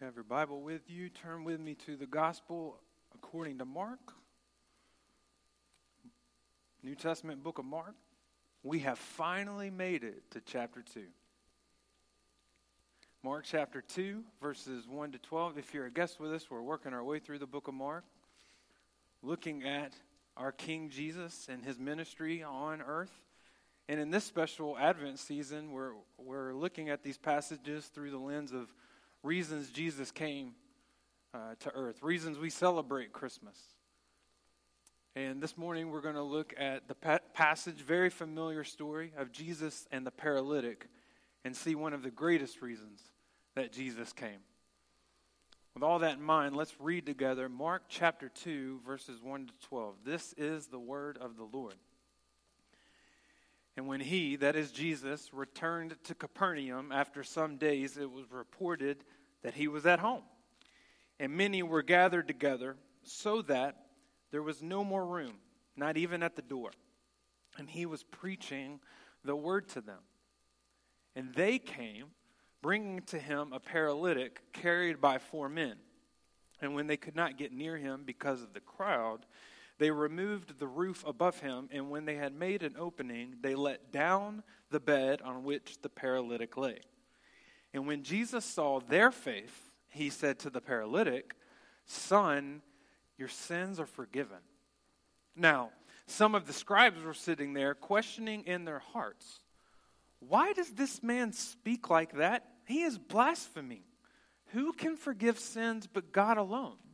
you have your Bible with you, turn with me to the Gospel according to Mark, New Testament book of Mark. We have finally made it to chapter 2. Mark chapter 2, verses 1 to 12. If you're a guest with us, we're working our way through the book of Mark, looking at our King Jesus and his ministry on earth. And in this special Advent season, we're, we're looking at these passages through the lens of reasons Jesus came uh, to earth, reasons we celebrate Christmas. And this morning we're going to look at the pa- passage, very familiar story of Jesus and the paralytic, and see one of the greatest reasons that Jesus came. With all that in mind, let's read together Mark chapter 2, verses 1 to 12. This is the word of the Lord. And when he, that is Jesus, returned to Capernaum after some days, it was reported that he was at home. And many were gathered together, so that there was no more room, not even at the door. And he was preaching the word to them. And they came, bringing to him a paralytic carried by four men. And when they could not get near him because of the crowd, they removed the roof above him, and when they had made an opening, they let down the bed on which the paralytic lay. And when Jesus saw their faith, he said to the paralytic, Son, your sins are forgiven. Now, some of the scribes were sitting there, questioning in their hearts, Why does this man speak like that? He is blaspheming. Who can forgive sins but God alone?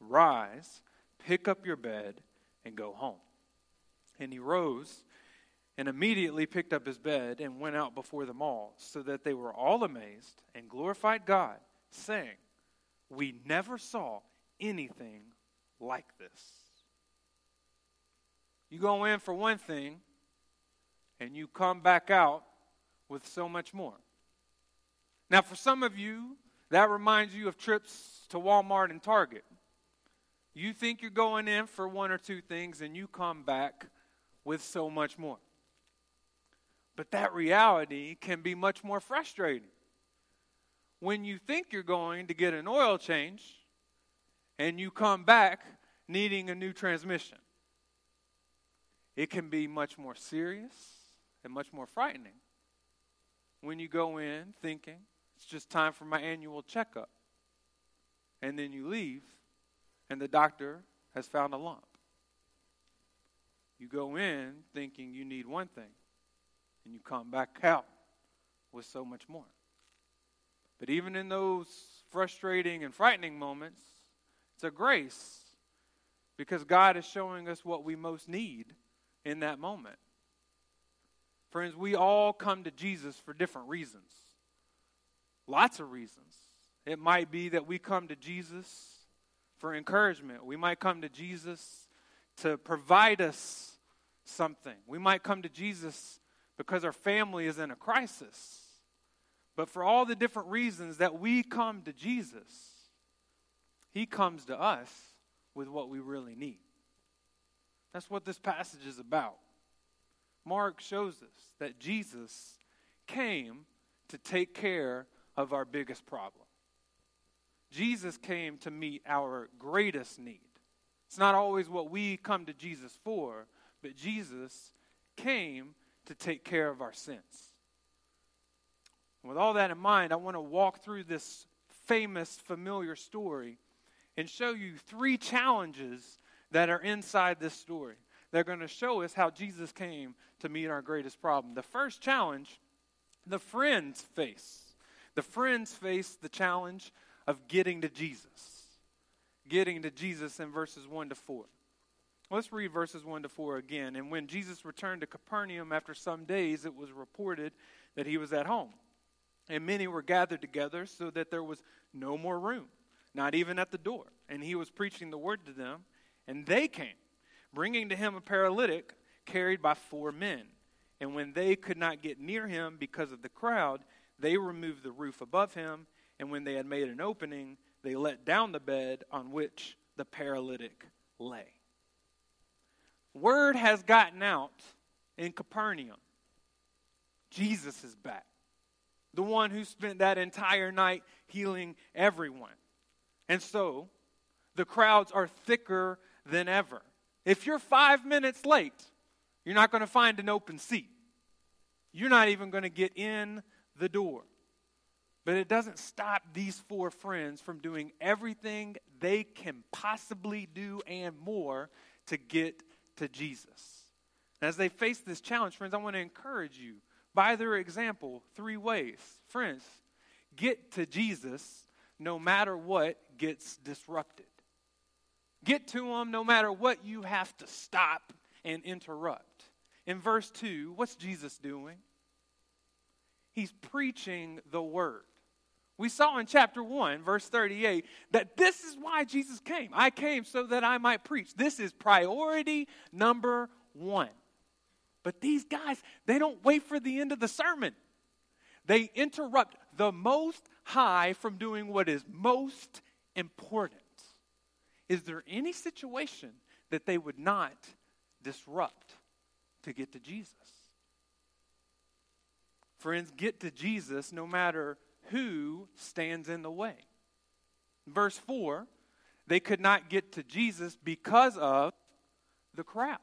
Rise, pick up your bed, and go home. And he rose and immediately picked up his bed and went out before them all, so that they were all amazed and glorified God, saying, We never saw anything like this. You go in for one thing, and you come back out with so much more. Now, for some of you, that reminds you of trips to Walmart and Target. You think you're going in for one or two things, and you come back with so much more. But that reality can be much more frustrating. When you think you're going to get an oil change, and you come back needing a new transmission, it can be much more serious and much more frightening when you go in thinking it's just time for my annual checkup. And then you leave and the doctor has found a lump. You go in thinking you need one thing, and you come back out with so much more. But even in those frustrating and frightening moments, it's a grace because God is showing us what we most need in that moment. Friends, we all come to Jesus for different reasons. Lots of reasons. It might be that we come to Jesus for encouragement. We might come to Jesus to provide us something. We might come to Jesus because our family is in a crisis. But for all the different reasons that we come to Jesus, He comes to us with what we really need. That's what this passage is about. Mark shows us that Jesus came to take care of our biggest problem. Jesus came to meet our greatest need. It's not always what we come to Jesus for, but Jesus came to take care of our sins. with all that in mind, I want to walk through this famous, familiar story and show you three challenges that are inside this story. They're going to show us how Jesus came to meet our greatest problem. The first challenge the friends face. The friends face the challenge of getting to Jesus. Getting to Jesus in verses 1 to 4. Let's read verses 1 to 4 again. And when Jesus returned to Capernaum after some days, it was reported that he was at home. And many were gathered together so that there was no more room, not even at the door. And he was preaching the word to them, and they came, bringing to him a paralytic carried by four men. And when they could not get near him because of the crowd, they removed the roof above him, and when they had made an opening, they let down the bed on which the paralytic lay. Word has gotten out in Capernaum. Jesus is back. The one who spent that entire night healing everyone. And so, the crowds are thicker than ever. If you're five minutes late, you're not going to find an open seat. You're not even going to get in the door. But it doesn't stop these four friends from doing everything they can possibly do and more to get to Jesus. as they face this challenge, friends, I want to encourage you by their example three ways. Friends, get to Jesus no matter what gets disrupted. Get to him no matter what you have to stop and interrupt. In verse 2, what's Jesus doing? He's preaching the word. We saw in chapter 1, verse 38, that this is why Jesus came. I came so that I might preach. This is priority number one. But these guys, they don't wait for the end of the sermon. They interrupt the most high from doing what is most important. Is there any situation that they would not disrupt to get to Jesus? Friends, get to Jesus no matter who stands in the way. Verse 4 they could not get to Jesus because of the crowd.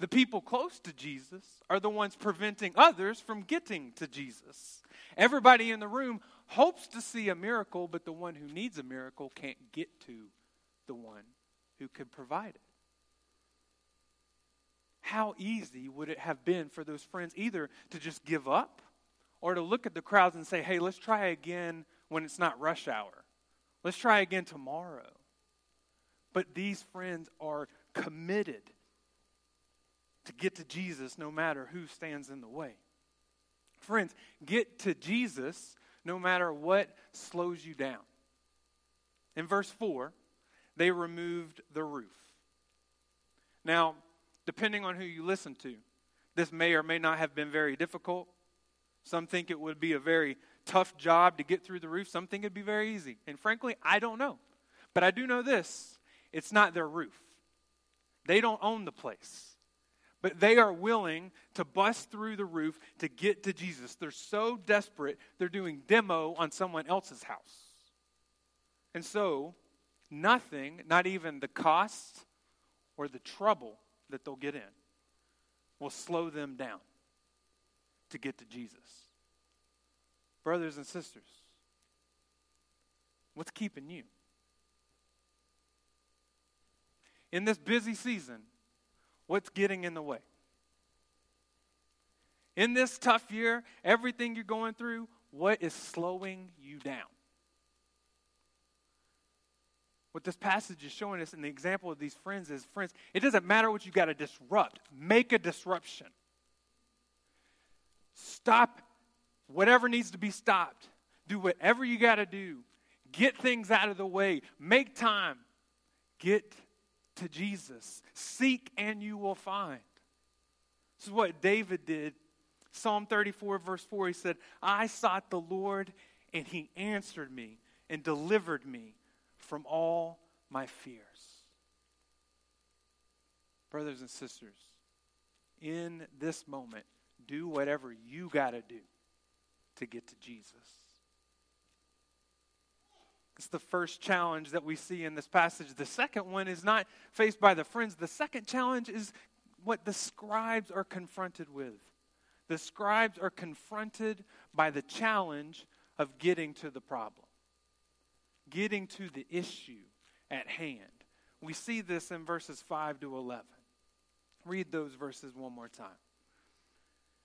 The people close to Jesus are the ones preventing others from getting to Jesus. Everybody in the room hopes to see a miracle, but the one who needs a miracle can't get to the one who could provide it. How easy would it have been for those friends either to just give up or to look at the crowds and say, hey, let's try again when it's not rush hour. Let's try again tomorrow. But these friends are committed to get to Jesus no matter who stands in the way. Friends, get to Jesus no matter what slows you down. In verse 4, they removed the roof. Now, depending on who you listen to, this may or may not have been very difficult. Some think it would be a very tough job to get through the roof. Some think it'd be very easy. And frankly, I don't know. But I do know this it's not their roof, they don't own the place. But they are willing to bust through the roof to get to Jesus. They're so desperate, they're doing demo on someone else's house. And so, nothing, not even the cost or the trouble that they'll get in, will slow them down to get to Jesus. Brothers and sisters, what's keeping you? In this busy season, what's getting in the way? In this tough year, everything you're going through, what is slowing you down? What this passage is showing us in the example of these friends is friends, it doesn't matter what you got to disrupt, make a disruption. Stop whatever needs to be stopped. Do whatever you got to do. Get things out of the way. Make time. Get to Jesus. Seek and you will find. This is what David did. Psalm 34, verse 4, he said, I sought the Lord, and he answered me and delivered me from all my fears. Brothers and sisters, in this moment, do whatever you got to do to get to Jesus. It's the first challenge that we see in this passage. The second one is not faced by the friends. The second challenge is what the scribes are confronted with. The scribes are confronted by the challenge of getting to the problem, getting to the issue at hand. We see this in verses 5 to 11. Read those verses one more time.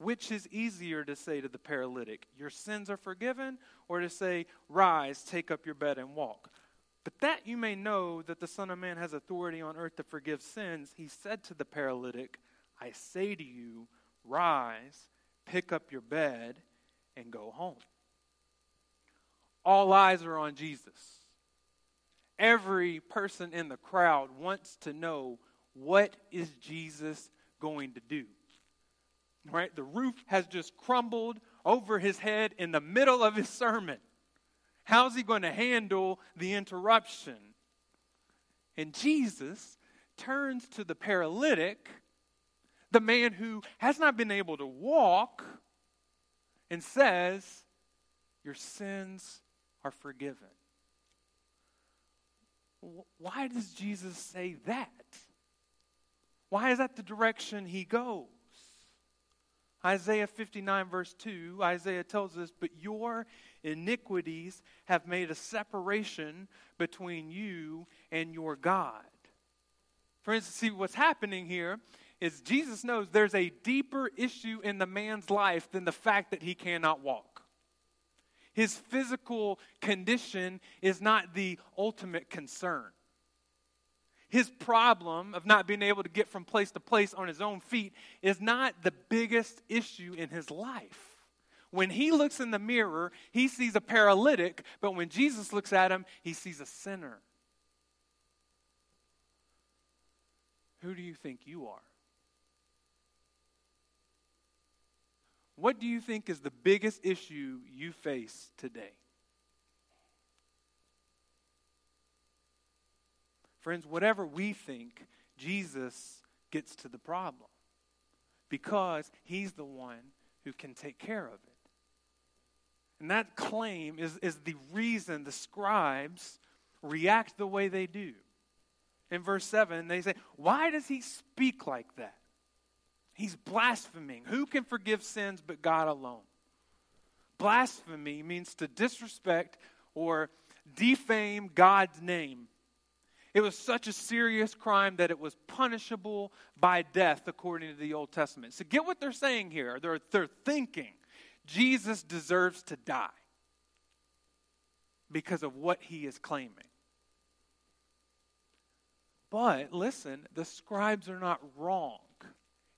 Which is easier to say to the paralytic, Your sins are forgiven, or to say, Rise, take up your bed and walk? But that you may know that the Son of Man has authority on earth to forgive sins, he said to the paralytic, I say to you, Rise, pick up your bed and go home. All eyes are on Jesus. Every person in the crowd wants to know what is Jesus going to do? Right? The roof has just crumbled over his head in the middle of his sermon. How's he going to handle the interruption? And Jesus turns to the paralytic, the man who has not been able to walk, and says, Your sins are forgiven. Why does Jesus say that? Why is that the direction he goes? Isaiah 59, verse 2, Isaiah tells us, But your iniquities have made a separation between you and your God. For instance, see what's happening here is Jesus knows there's a deeper issue in the man's life than the fact that he cannot walk. His physical condition is not the ultimate concern. His problem of not being able to get from place to place on his own feet is not the biggest issue in his life. When he looks in the mirror, he sees a paralytic, but when Jesus looks at him, he sees a sinner. Who do you think you are? What do you think is the biggest issue you face today? Friends, whatever we think, Jesus gets to the problem because he's the one who can take care of it. And that claim is, is the reason the scribes react the way they do. In verse 7, they say, Why does he speak like that? He's blaspheming. Who can forgive sins but God alone? Blasphemy means to disrespect or defame God's name. It was such a serious crime that it was punishable by death according to the Old Testament. So get what they're saying here. They're, they're thinking Jesus deserves to die because of what he is claiming. But listen, the scribes are not wrong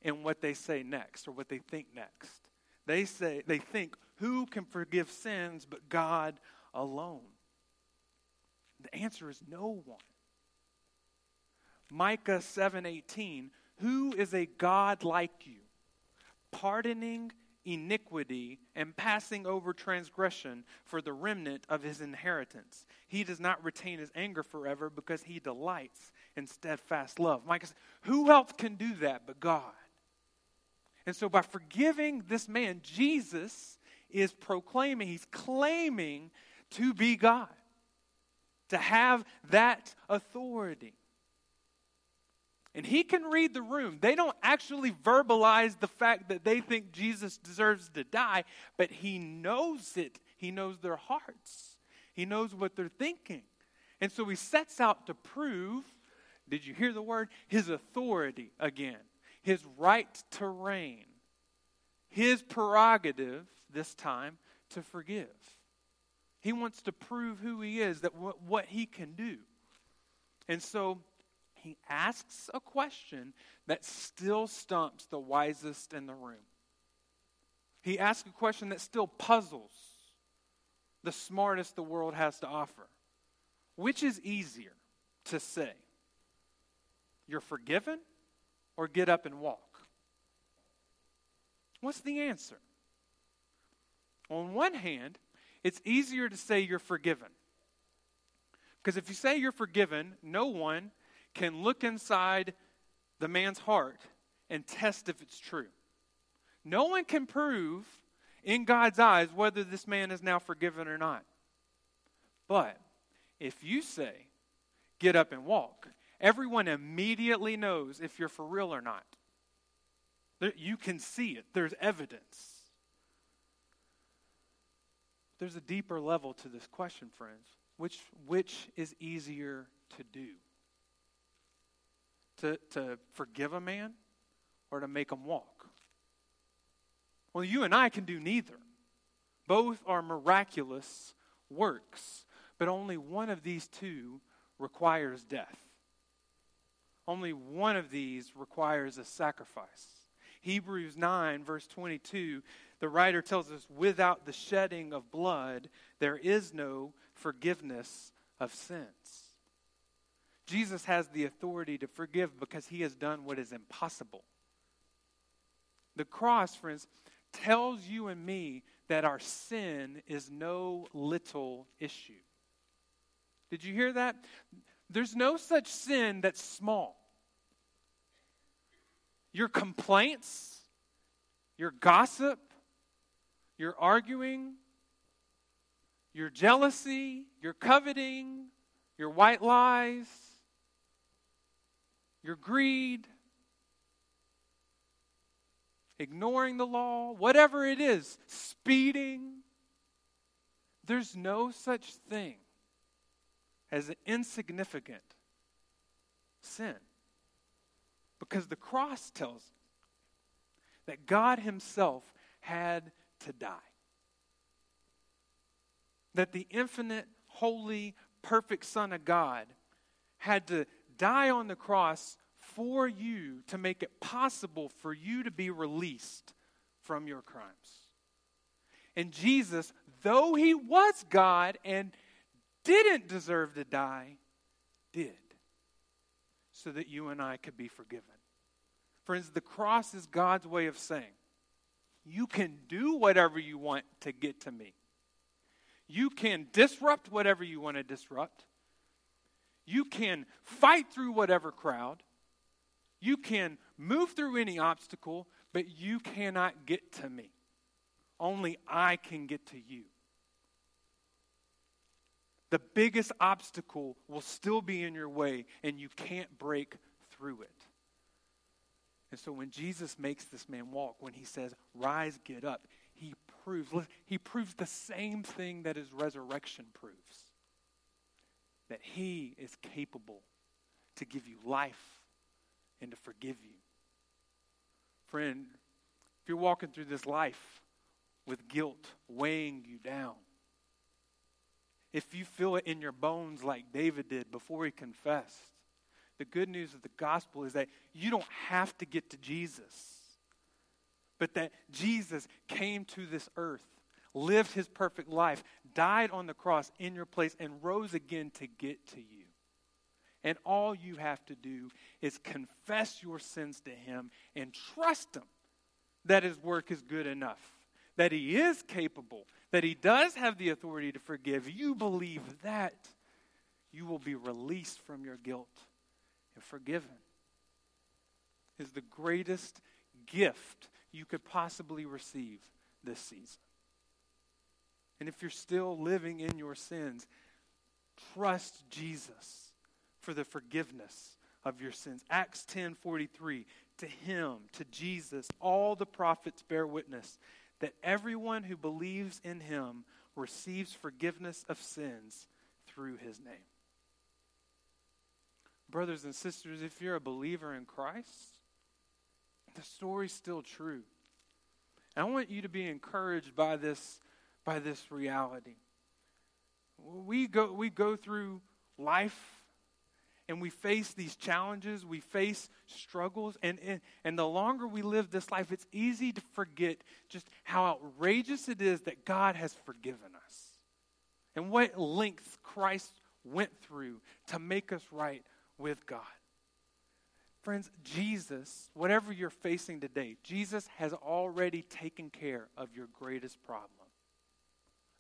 in what they say next or what they think next. They say they think who can forgive sins but God alone? The answer is no one. Micah 7:18 Who is a God like you pardoning iniquity and passing over transgression for the remnant of his inheritance. He does not retain his anger forever because he delights in steadfast love. Micah says, Who else can do that but God? And so, by forgiving this man, Jesus is proclaiming, he's claiming to be God, to have that authority. And he can read the room. They don't actually verbalize the fact that they think Jesus deserves to die, but he knows it. He knows their hearts, he knows what they're thinking. And so he sets out to prove did you hear the word? His authority again his right to reign, his prerogative this time to forgive. He wants to prove who he is, that what, what he can do. And so he asks a question that still stumps the wisest in the room. He asks a question that still puzzles the smartest the world has to offer. Which is easier to say? You're forgiven or get up and walk? What's the answer? On one hand, it's easier to say you're forgiven. Because if you say you're forgiven, no one can look inside the man's heart and test if it's true. No one can prove in God's eyes whether this man is now forgiven or not. But if you say, get up and walk, everyone immediately knows if you're for real or not. You can see it, there's evidence. there's a deeper level to this question, friends. Which, which is easier to do? To, to forgive a man or to make him walk? Well, you and I can do neither. Both are miraculous works, but only one of these two requires death. Only one of these requires a sacrifice. Hebrews 9, verse 22, the writer tells us without the shedding of blood, there is no forgiveness of sins. Jesus has the authority to forgive because he has done what is impossible. The cross, friends, tells you and me that our sin is no little issue. Did you hear that? There's no such sin that's small. Your complaints, your gossip, your arguing, your jealousy, your coveting, your white lies, your greed, ignoring the law, whatever it is, speeding. There's no such thing as an insignificant sin. Because the cross tells that God Himself had to die. That the infinite, holy, perfect Son of God had to die on the cross for you to make it possible for you to be released from your crimes. And Jesus, though he was God and didn't deserve to die, did, so that you and I could be forgiven. Friends, the cross is God's way of saying, you can do whatever you want to get to me. You can disrupt whatever you want to disrupt. You can fight through whatever crowd. You can move through any obstacle, but you cannot get to me. Only I can get to you. The biggest obstacle will still be in your way, and you can't break through it. And so when Jesus makes this man walk, when he says, Rise, get up, he proves, he proves the same thing that his resurrection proves that he is capable to give you life and to forgive you. Friend, if you're walking through this life with guilt weighing you down, if you feel it in your bones like David did before he confessed, the good news of the gospel is that you don't have to get to Jesus, but that Jesus came to this earth, lived his perfect life, died on the cross in your place, and rose again to get to you. And all you have to do is confess your sins to Him and trust Him that His work is good enough, that He is capable, that He does have the authority to forgive. You believe that, you will be released from your guilt and forgiven. Is the greatest gift you could possibly receive this season. And if you're still living in your sins, trust Jesus for the forgiveness of your sins. Acts 10:43 to him to Jesus all the prophets bear witness that everyone who believes in him receives forgiveness of sins through his name. Brothers and sisters, if you're a believer in Christ, the story's still true. And I want you to be encouraged by this by this reality. We go we go through life and we face these challenges, we face struggles, and, and, and the longer we live this life, it's easy to forget just how outrageous it is that God has forgiven us and what lengths Christ went through to make us right with God. Friends, Jesus, whatever you're facing today, Jesus has already taken care of your greatest problem.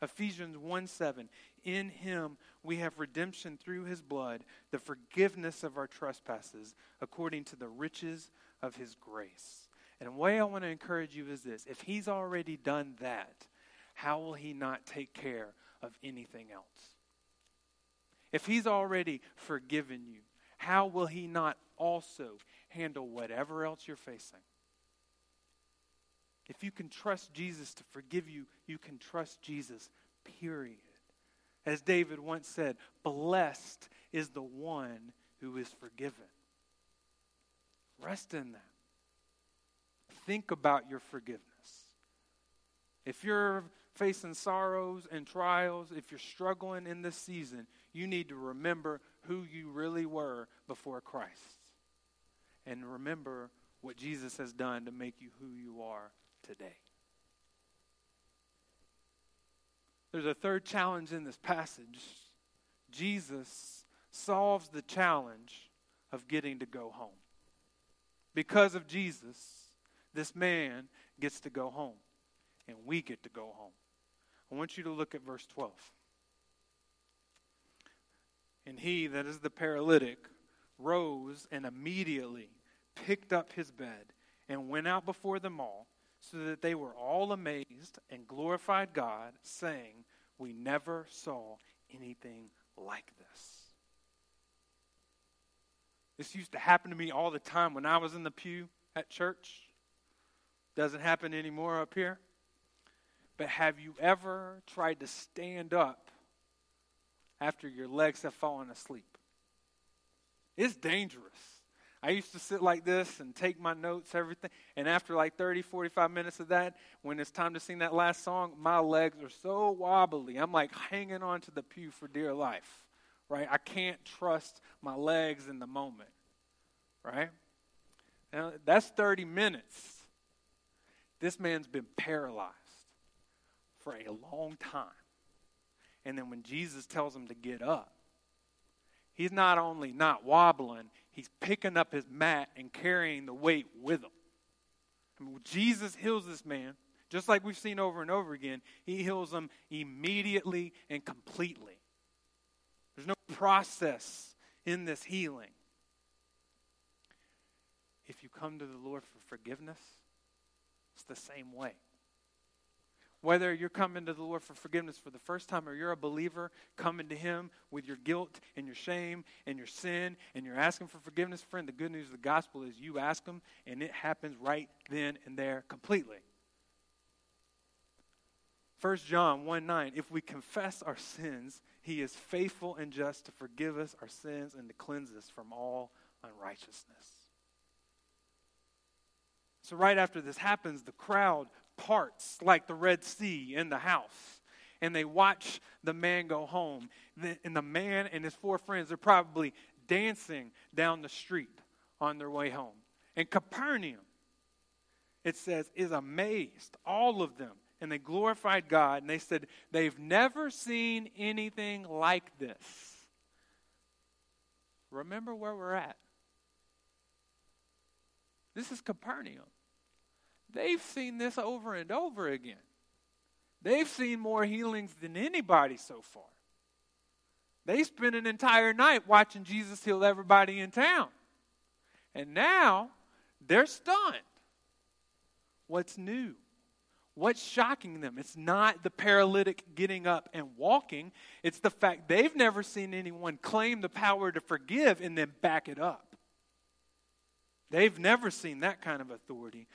Ephesians 1 7. In him we have redemption through his blood, the forgiveness of our trespasses, according to the riches of his grace. And the way I want to encourage you is this if he's already done that, how will he not take care of anything else? If he's already forgiven you, how will he not also handle whatever else you're facing? If you can trust Jesus to forgive you, you can trust Jesus period. As David once said, blessed is the one who is forgiven. Rest in that. Think about your forgiveness. If you're facing sorrows and trials, if you're struggling in this season, you need to remember who you really were before Christ. And remember what Jesus has done to make you who you are today. There's a third challenge in this passage. Jesus solves the challenge of getting to go home. Because of Jesus, this man gets to go home, and we get to go home. I want you to look at verse 12. And he, that is the paralytic, rose and immediately picked up his bed and went out before them all, so that they were all amazed and glorified God, saying, We never saw anything like this. This used to happen to me all the time when I was in the pew at church. Doesn't happen anymore up here. But have you ever tried to stand up after your legs have fallen asleep? It's dangerous. I used to sit like this and take my notes, everything. And after like 30, 45 minutes of that, when it's time to sing that last song, my legs are so wobbly. I'm like hanging on to the pew for dear life, right? I can't trust my legs in the moment, right? Now, that's 30 minutes. This man's been paralyzed for a long time. And then when Jesus tells him to get up, he's not only not wobbling, he's picking up his mat and carrying the weight with him. I mean, Jesus heals this man, just like we've seen over and over again. He heals him immediately and completely. There's no process in this healing. If you come to the Lord for forgiveness, it's the same way. Whether you're coming to the Lord for forgiveness for the first time or you're a believer coming to Him with your guilt and your shame and your sin and you're asking for forgiveness, friend, the good news of the gospel is you ask Him and it happens right then and there completely. 1 John 1 9, if we confess our sins, He is faithful and just to forgive us our sins and to cleanse us from all unrighteousness. So, right after this happens, the crowd parts like the Red Sea in the house. And they watch the man go home. And the man and his four friends are probably dancing down the street on their way home. And Capernaum, it says, is amazed, all of them. And they glorified God. And they said, they've never seen anything like this. Remember where we're at. This is Capernaum. They've seen this over and over again. They've seen more healings than anybody so far. They spent an entire night watching Jesus heal everybody in town. And now they're stunned. What's new? What's shocking them? It's not the paralytic getting up and walking, it's the fact they've never seen anyone claim the power to forgive and then back it up. They've never seen that kind of authority.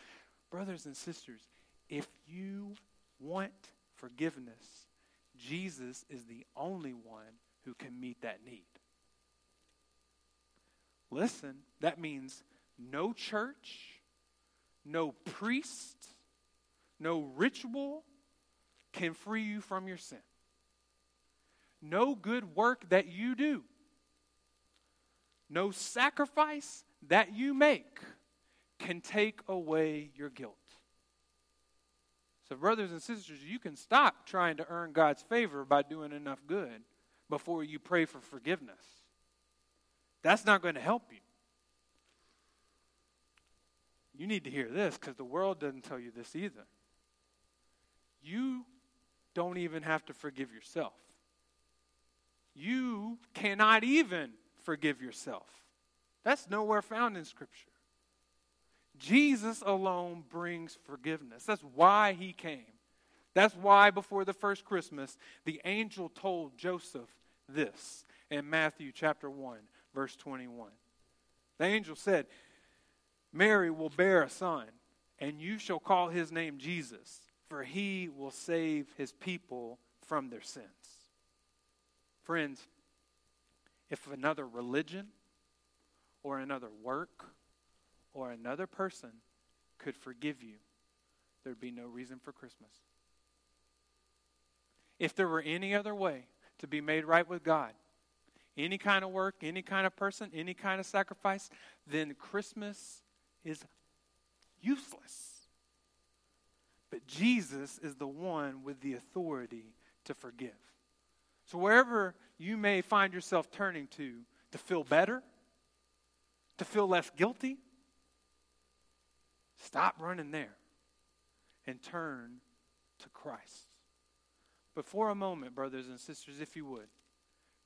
Brothers and sisters, if you want forgiveness, Jesus is the only one who can meet that need. Listen, that means no church, no priest, no ritual can free you from your sin. No good work that you do, no sacrifice that you make can take away your guilt. So, brothers and sisters, you can stop trying to earn God's favor by doing enough good before you pray for forgiveness. That's not going to help you. You need to hear this because the world doesn't tell you this either. You don't even have to forgive yourself. You cannot even forgive yourself. That's nowhere found in Scripture. Jesus alone brings forgiveness. That's why he came. That's why before the first Christmas, the angel told Joseph this in Matthew chapter 1, verse 21. The angel said, Mary will bear a son, and you shall call his name Jesus, for he will save his people from their sins. Friends, if another religion or another work or another person could forgive you, there'd be no reason for Christmas. If there were any other way to be made right with God, any kind of work, any kind of person, any kind of sacrifice, then Christmas is useless. But Jesus is the one with the authority to forgive. So, wherever you may find yourself turning to to feel better, to feel less guilty, stop running there and turn to Christ. But for a moment, brothers and sisters, if you would,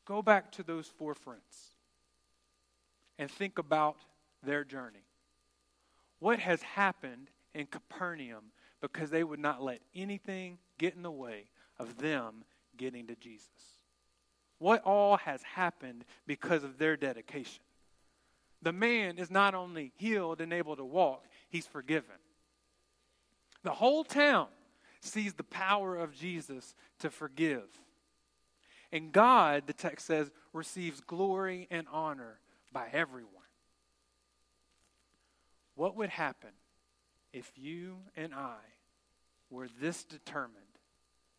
go back to those four friends and think about their journey. What has happened in Capernaum because they would not let anything get in the way of them getting to Jesus? What all has happened because of their dedication? The man is not only healed and able to walk, he's forgiven. The whole town sees the power of Jesus to forgive. And God, the text says, receives glory and honor by everyone. What would happen if you and I were this determined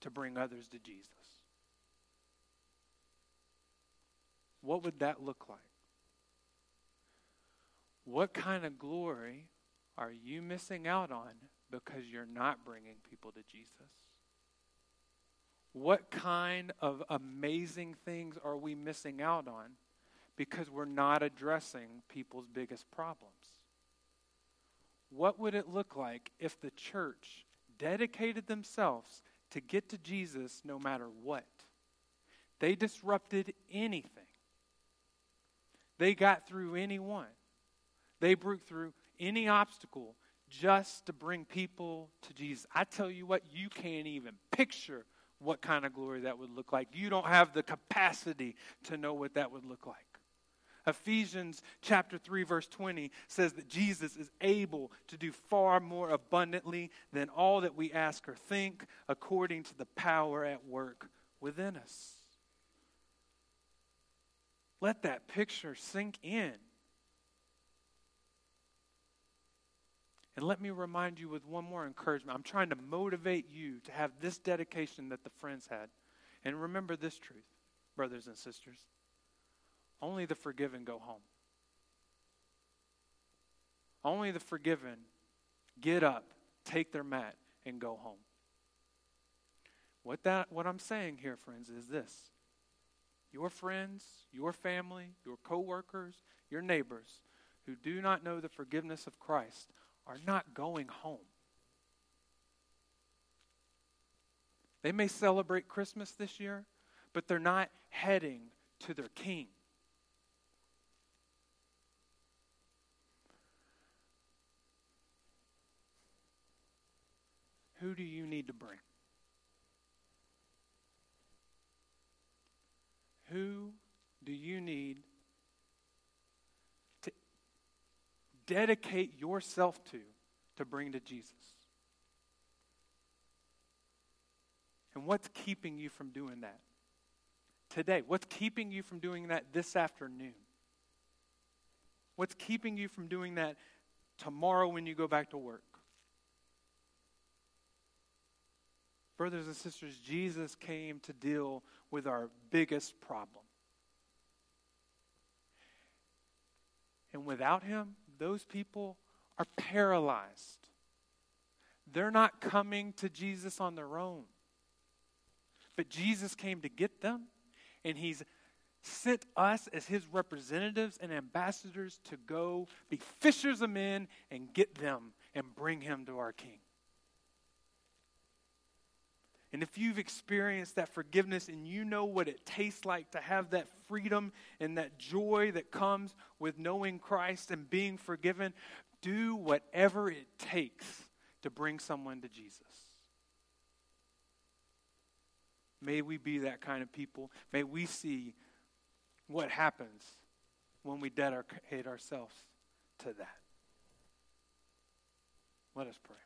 to bring others to Jesus? What would that look like? What kind of glory are you missing out on because you're not bringing people to Jesus? What kind of amazing things are we missing out on because we're not addressing people's biggest problems? What would it look like if the church dedicated themselves to get to Jesus no matter what? They disrupted anything. They got through anyone. They broke through any obstacle just to bring people to Jesus. I tell you what, you can't even picture what kind of glory that would look like. You don't have the capacity to know what that would look like. Ephesians chapter 3 verse 20 says that Jesus is able to do far more abundantly than all that we ask or think according to the power at work within us. Let that picture sink in. And let me remind you with one more encouragement. I'm trying to motivate you to have this dedication that the friends had. And remember this truth, brothers and sisters. Only the forgiven go home. Only the forgiven get up, take their mat, and go home. What that what I'm saying here, friends, is this. Your friends, your family, your coworkers, your neighbors who do not know the forgiveness of Christ are not going home. They may celebrate Christmas this year, but they're not heading to their king. Who do you need to bring? Who do you need dedicate yourself to to bring to Jesus? And what's keeping you from doing that today? What's keeping you from doing that this afternoon? What's keeping you from doing that tomorrow when you go back to work? Brothers and sisters, Jesus came to deal with our biggest problem. And without him, those people are paralyzed. They're not coming to Jesus on their own. But Jesus came to get them, and He's sent us as His representatives and ambassadors to go be fishers of men and get them and bring Him to our King. And if you've experienced that forgiveness and you know what it tastes like to have that freedom and that joy that comes with knowing Christ and being forgiven, do whatever it takes to bring someone to Jesus. May we be that kind of people. May we see what happens when we dedicate ourselves to that. Let us pray.